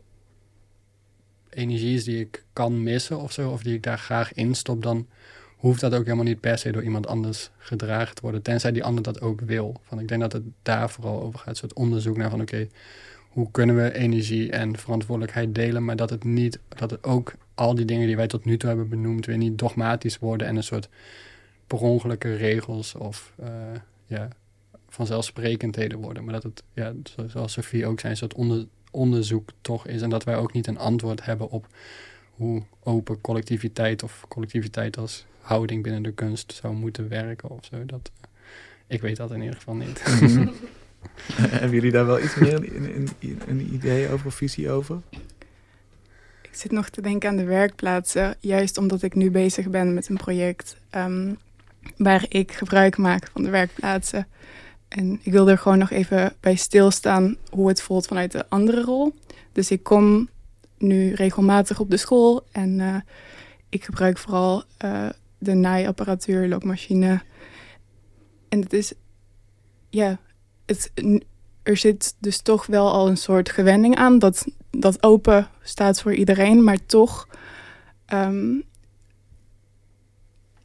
energie is die ik kan missen of zo, of die ik daar graag in stop, dan hoeft dat ook helemaal niet per se door iemand anders gedragen te worden, tenzij die ander dat ook wil. Van, ik denk dat het daar vooral over gaat, een soort onderzoek naar van oké, hoe kunnen we energie en verantwoordelijkheid delen, maar dat het niet, dat het ook al die dingen die wij tot nu toe hebben benoemd, weer niet dogmatisch worden en een soort per ongelukke regels of uh, ja, vanzelfsprekendheden worden. Maar dat het, ja, zoals Sophie ook zei, een soort onder, onderzoek toch is. En dat wij ook niet een antwoord hebben op hoe open collectiviteit of collectiviteit als houding binnen de kunst zou moeten werken of zo. Dat, uh, ik weet dat in ieder geval niet. [laughs] -hmm. [laughs] Hebben jullie daar wel iets meer een, een, een idee over of visie over? Ik zit nog te denken aan de werkplaatsen, juist omdat ik nu bezig ben met een project um, waar ik gebruik maak van de werkplaatsen. En ik wil er gewoon nog even bij stilstaan hoe het voelt vanuit de andere rol. Dus ik kom nu regelmatig op de school en uh, ik gebruik vooral uh, de naaiapparatuur, lokmachine. En het is, ja, er zit dus toch wel al een soort gewenning aan dat, dat open staat voor iedereen, maar toch um,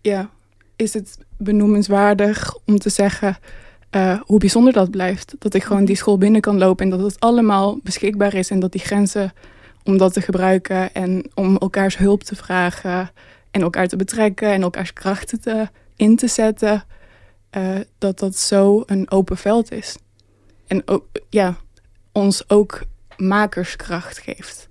ja, is het benoemenswaardig om te zeggen uh, hoe bijzonder dat blijft. Dat ik gewoon die school binnen kan lopen en dat het allemaal beschikbaar is en dat die grenzen om dat te gebruiken en om elkaars hulp te vragen en elkaar te betrekken en elkaars krachten te in te zetten eh, dat dat zo een open veld is. En ook, ja, ons ook makerskracht geeft.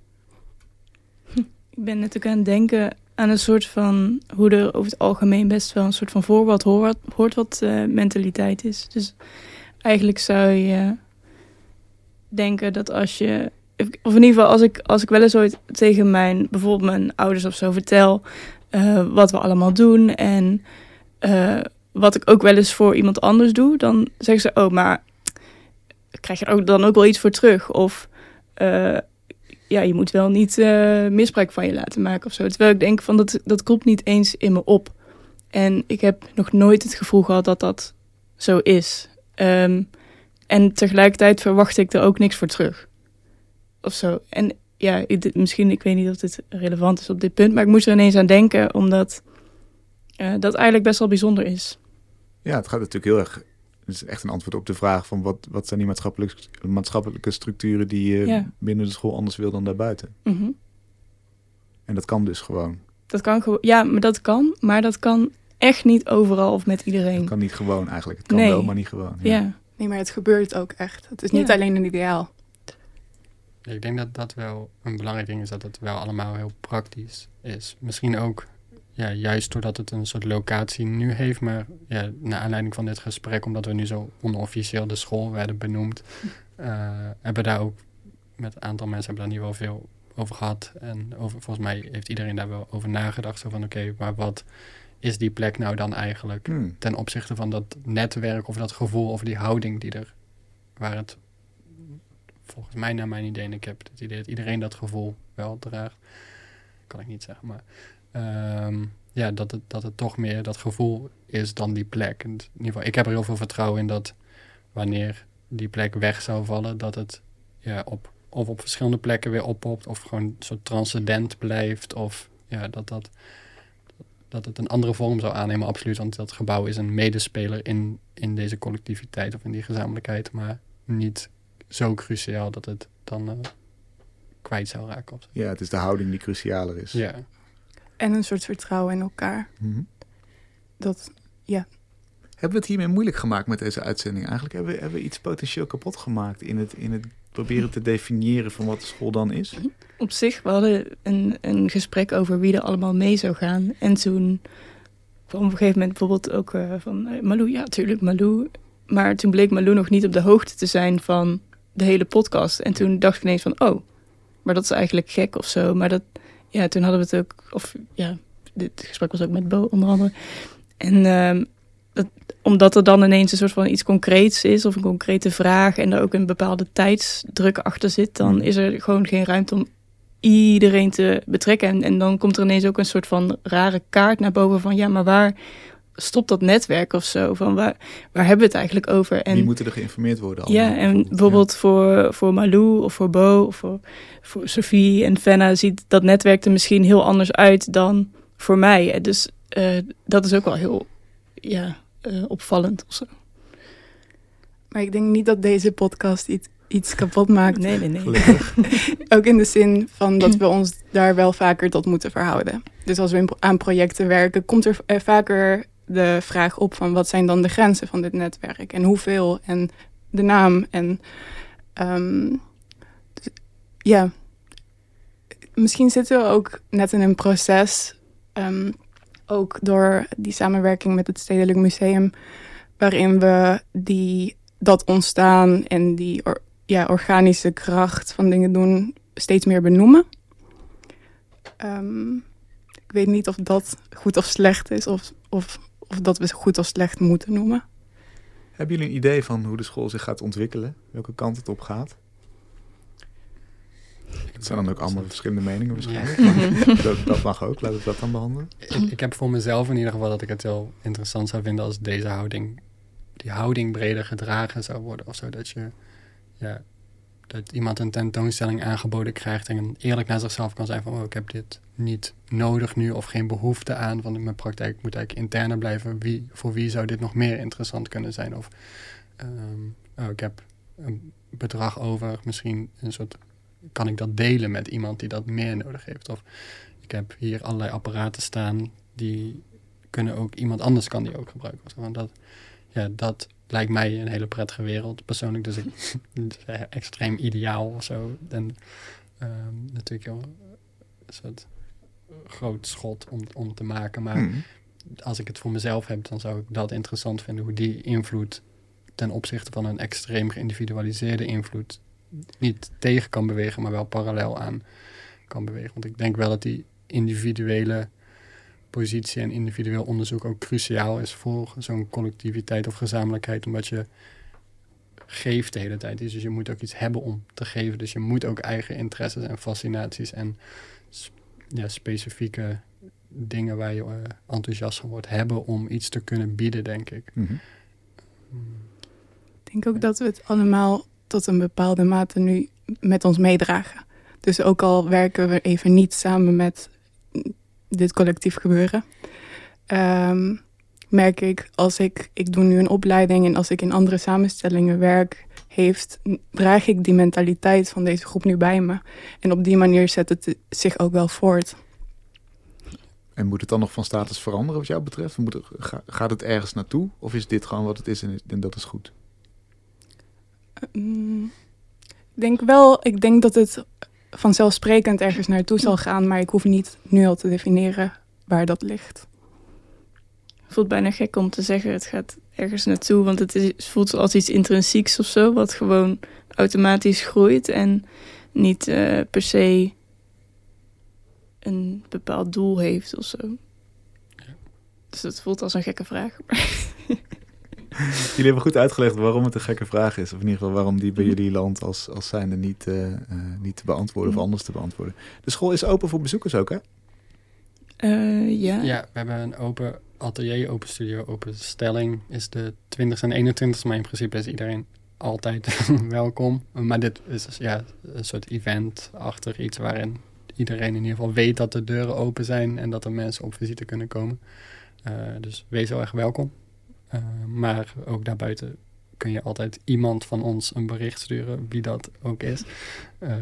Ik ben natuurlijk aan het denken aan een soort van hoe er over het algemeen best wel een soort van voor wat hoort, hoort wat uh, mentaliteit is. Dus eigenlijk zou je denken dat als je, of in ieder geval als ik, als ik wel eens ooit tegen mijn, bijvoorbeeld mijn ouders of zo vertel uh, wat we allemaal doen en uh, wat ik ook wel eens voor iemand anders doe, dan zeggen ze, oh, maar krijg je er ook, dan ook wel iets voor terug? Of ja, je moet wel niet uh, misbruik van je laten maken of zo. Terwijl ik denk van dat, dat komt niet eens in me op. En ik heb nog nooit het gevoel gehad dat dat zo is. Um, en tegelijkertijd verwacht ik er ook niks voor terug. Of zo. En ja, ik, misschien, ik weet niet of dit relevant is op dit punt, maar ik moest er ineens aan denken, omdat uh, dat eigenlijk best wel bijzonder is. Ja, het gaat natuurlijk heel erg het is echt een antwoord op de vraag van wat, wat zijn die maatschappelijke, maatschappelijke structuren die je ja. binnen de school anders wil dan daarbuiten. Mm -hmm. En dat kan dus gewoon. Dat kan gewoon, ja, maar dat kan, maar dat kan echt niet overal of met iedereen. Het kan niet gewoon eigenlijk. Het kan nee. wel, maar niet gewoon. Ja. ja. Nee, maar het gebeurt ook echt. Het is niet ja. alleen een ideaal. Ik denk dat dat wel een belangrijk ding is, dat het wel allemaal heel praktisch is. Misschien ook ja, juist doordat het een soort locatie nu heeft, maar ja, naar aanleiding van dit gesprek, omdat we nu zo onofficieel de school werden benoemd, uh, [laughs] hebben daar ook met een aantal mensen hebben daar niet wel veel over gehad. En over, volgens mij heeft iedereen daar wel over nagedacht. Zo van oké, okay, maar wat is die plek nou dan eigenlijk hmm. ten opzichte van dat netwerk of dat gevoel of die houding die er, waar het volgens mij naar mijn idee, en ik heb het idee dat iedereen dat gevoel wel draagt, kan ik niet zeggen, maar um, ja, dat, het, dat het toch meer dat gevoel is dan die plek. in ieder geval, ik heb er heel veel vertrouwen in dat wanneer die plek weg zou vallen, dat het ja, op, of op verschillende plekken weer oppopt, of gewoon zo transcendent blijft, of ja, dat, dat, dat het een andere vorm zou aannemen, absoluut. Want dat gebouw is een medespeler in, in deze collectiviteit of in die gezamenlijkheid, maar niet zo cruciaal dat het dan uh, kwijt zou raken. Ja, het is de houding die crucialer is. Ja. En een soort vertrouwen in elkaar. Mm -hmm. Dat, ja. Hebben we het hiermee moeilijk gemaakt met deze uitzending? Eigenlijk hebben we, hebben we iets potentieel kapot gemaakt in het, in het proberen te definiëren van wat de school dan is? Op zich, we hadden een, een gesprek over wie er allemaal mee zou gaan. En toen kwam op een gegeven moment bijvoorbeeld ook uh, van uh, Malou. Ja, tuurlijk, Malou. Maar toen bleek Malou nog niet op de hoogte te zijn van de hele podcast. En toen dacht ik ineens van, oh, maar dat is eigenlijk gek of zo. Maar dat, ja, toen hadden we het ook, of ja, dit gesprek was ook met Bo onder andere. En um, dat, omdat er dan ineens een soort van iets concreets is of een concrete vraag en er ook een bepaalde tijdsdruk achter zit, dan is er gewoon geen ruimte om iedereen te betrekken. En, en dan komt er ineens ook een soort van rare kaart naar boven van ja, maar waar stopt dat netwerk of zo? Van waar, waar hebben we het eigenlijk over? En, Die moeten er geïnformeerd worden. Allemaal, ja, en bijvoorbeeld, bijvoorbeeld ja. voor, voor Malou of voor Bo of voor, voor Sophie en Fenna ziet dat netwerk er misschien heel anders uit dan voor mij. Dus uh, dat is ook wel heel ja, uh, opvallend of zo. Maar ik denk niet dat deze podcast iets, iets kapot maakt. Nee, nee, nee. [laughs] ook in de zin van dat [clears throat] we ons daar wel vaker tot moeten verhouden. Dus als we aan projecten werken, komt er uh, vaker de vraag op van wat zijn dan de grenzen van dit netwerk en hoeveel en de naam en um, ja, misschien zitten we ook net in een proces, um, ook door die samenwerking met het Stedelijk Museum, waarin we die, dat ontstaan en die ja, organische kracht van dingen doen steeds meer benoemen. Um, ik weet niet of dat goed of slecht is, of, of, of dat we goed of slecht moeten noemen. Hebben jullie een idee van hoe de school zich gaat ontwikkelen? Welke kant het op gaat? Het zijn dan ook allemaal verschillende meningen waarschijnlijk. Ja. dat, [laughs] dat, mag ook, laten we dat dan behandelen. Ik, ik, heb voor mezelf in ieder geval dat ik het heel interessant zou vinden als deze houding, die houding breder gedragen zou worden. Of zo, dat je, ja, dat iemand een tentoonstelling aangeboden krijgt en eerlijk naar zichzelf kan zijn van, oh, ik heb dit niet nodig nu of geen behoefte aan, want mijn praktijk moet eigenlijk interner blijven. Wie, voor wie zou dit nog meer interessant kunnen zijn? Of um, oh, ik heb een bedrag over, misschien een soort kan ik dat delen met iemand die dat meer nodig heeft? Of ik heb hier allerlei apparaten staan, die kunnen ook iemand anders kan die ook gebruiken. Want dat, ja, dat lijkt mij een hele prettige wereld persoonlijk. Dus ik [laughs] extreem ideaal of zo. En ehm, natuurlijk heel een soort groot schot om, om te maken. Maar Mhm. als ik het voor mezelf heb, dan zou ik dat interessant vinden. Hoe die invloed ten opzichte van een extreem geïndividualiseerde invloed niet tegen kan bewegen, maar wel parallel aan kan bewegen. Want ik denk wel dat die individuele positie en individueel onderzoek ook cruciaal is voor zo'n collectiviteit of gezamenlijkheid, omdat je geeft de hele tijd. Dus je moet ook iets hebben om te geven. Dus je moet ook eigen interesses en fascinaties en ja, specifieke dingen waar je eh, enthousiast van wordt hebben om iets te kunnen bieden, denk ik. Mhm. Ik denk ook dat we het allemaal tot een bepaalde mate nu met ons meedragen. Dus ook al werken we even niet samen met dit collectief gebeuren, ehm, merk ik als ik, ik doe nu een opleiding en als ik in andere samenstellingen werk, heeft, draag ik die mentaliteit van deze groep nu bij me. En op die manier zet het zich ook wel voort. En moet het dan nog van status veranderen wat jou betreft? Moet er, ga- gaat het ergens naartoe? Of is dit gewoon wat het is en, en dat is goed? Mm, Ik denk wel, ik denk dat het vanzelfsprekend ergens naartoe zal gaan, maar ik hoef niet nu al te definiëren waar dat ligt. Het voelt bijna gek om te zeggen het gaat ergens naartoe, want het, is, het voelt als iets intrinsieks of zo, wat gewoon automatisch groeit en niet eh, per se een bepaald doel heeft of zo. Dus het voelt als een gekke vraag. [laughs] Jullie hebben goed uitgelegd waarom het een gekke vraag is. Of in ieder geval waarom die bij jullie land als, als zijnde niet, eh, eh, niet te beantwoorden of Mhm. anders te beantwoorden. De school is open voor bezoekers ook, hè? Eh, ja. Ja, we hebben een open atelier, open studio, open stelling. Is de 20 en 21 maar in principe is iedereen altijd [laughs] welkom. Maar dit is dus, ja, een soort event achter iets waarin iedereen in ieder geval weet dat de deuren open zijn en dat er mensen op visite kunnen komen. Eh, dus wees heel erg welkom. Eh, maar ook daarbuiten kun je altijd iemand van ons een bericht sturen, wie dat ook is. Eh,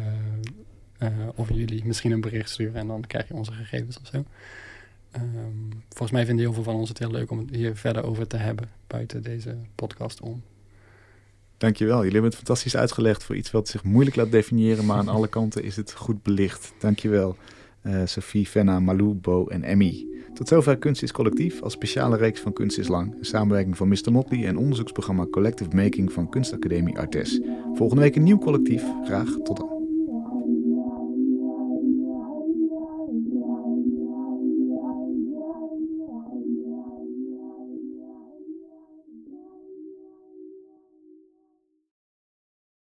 eh, of jullie misschien een bericht sturen en dan krijg je onze gegevens of zo. Ehm, volgens mij vinden heel veel van ons het heel leuk om het hier verder over te hebben buiten deze podcast om. Dankjewel. Jullie hebben het fantastisch uitgelegd voor iets wat zich moeilijk laat definiëren, maar aan [laughs] alle kanten is het goed belicht. Dankjewel. eh Sophie, Fenna, Malou, Bo en Emmy. Tot zover Kunst is Collectief als speciale reeks van Kunst is Lang. Een samenwerking van Mr. Motley en onderzoeksprogramma Collective Making van Kunstacademie Artes. Volgende week een nieuw collectief. Graag tot dan.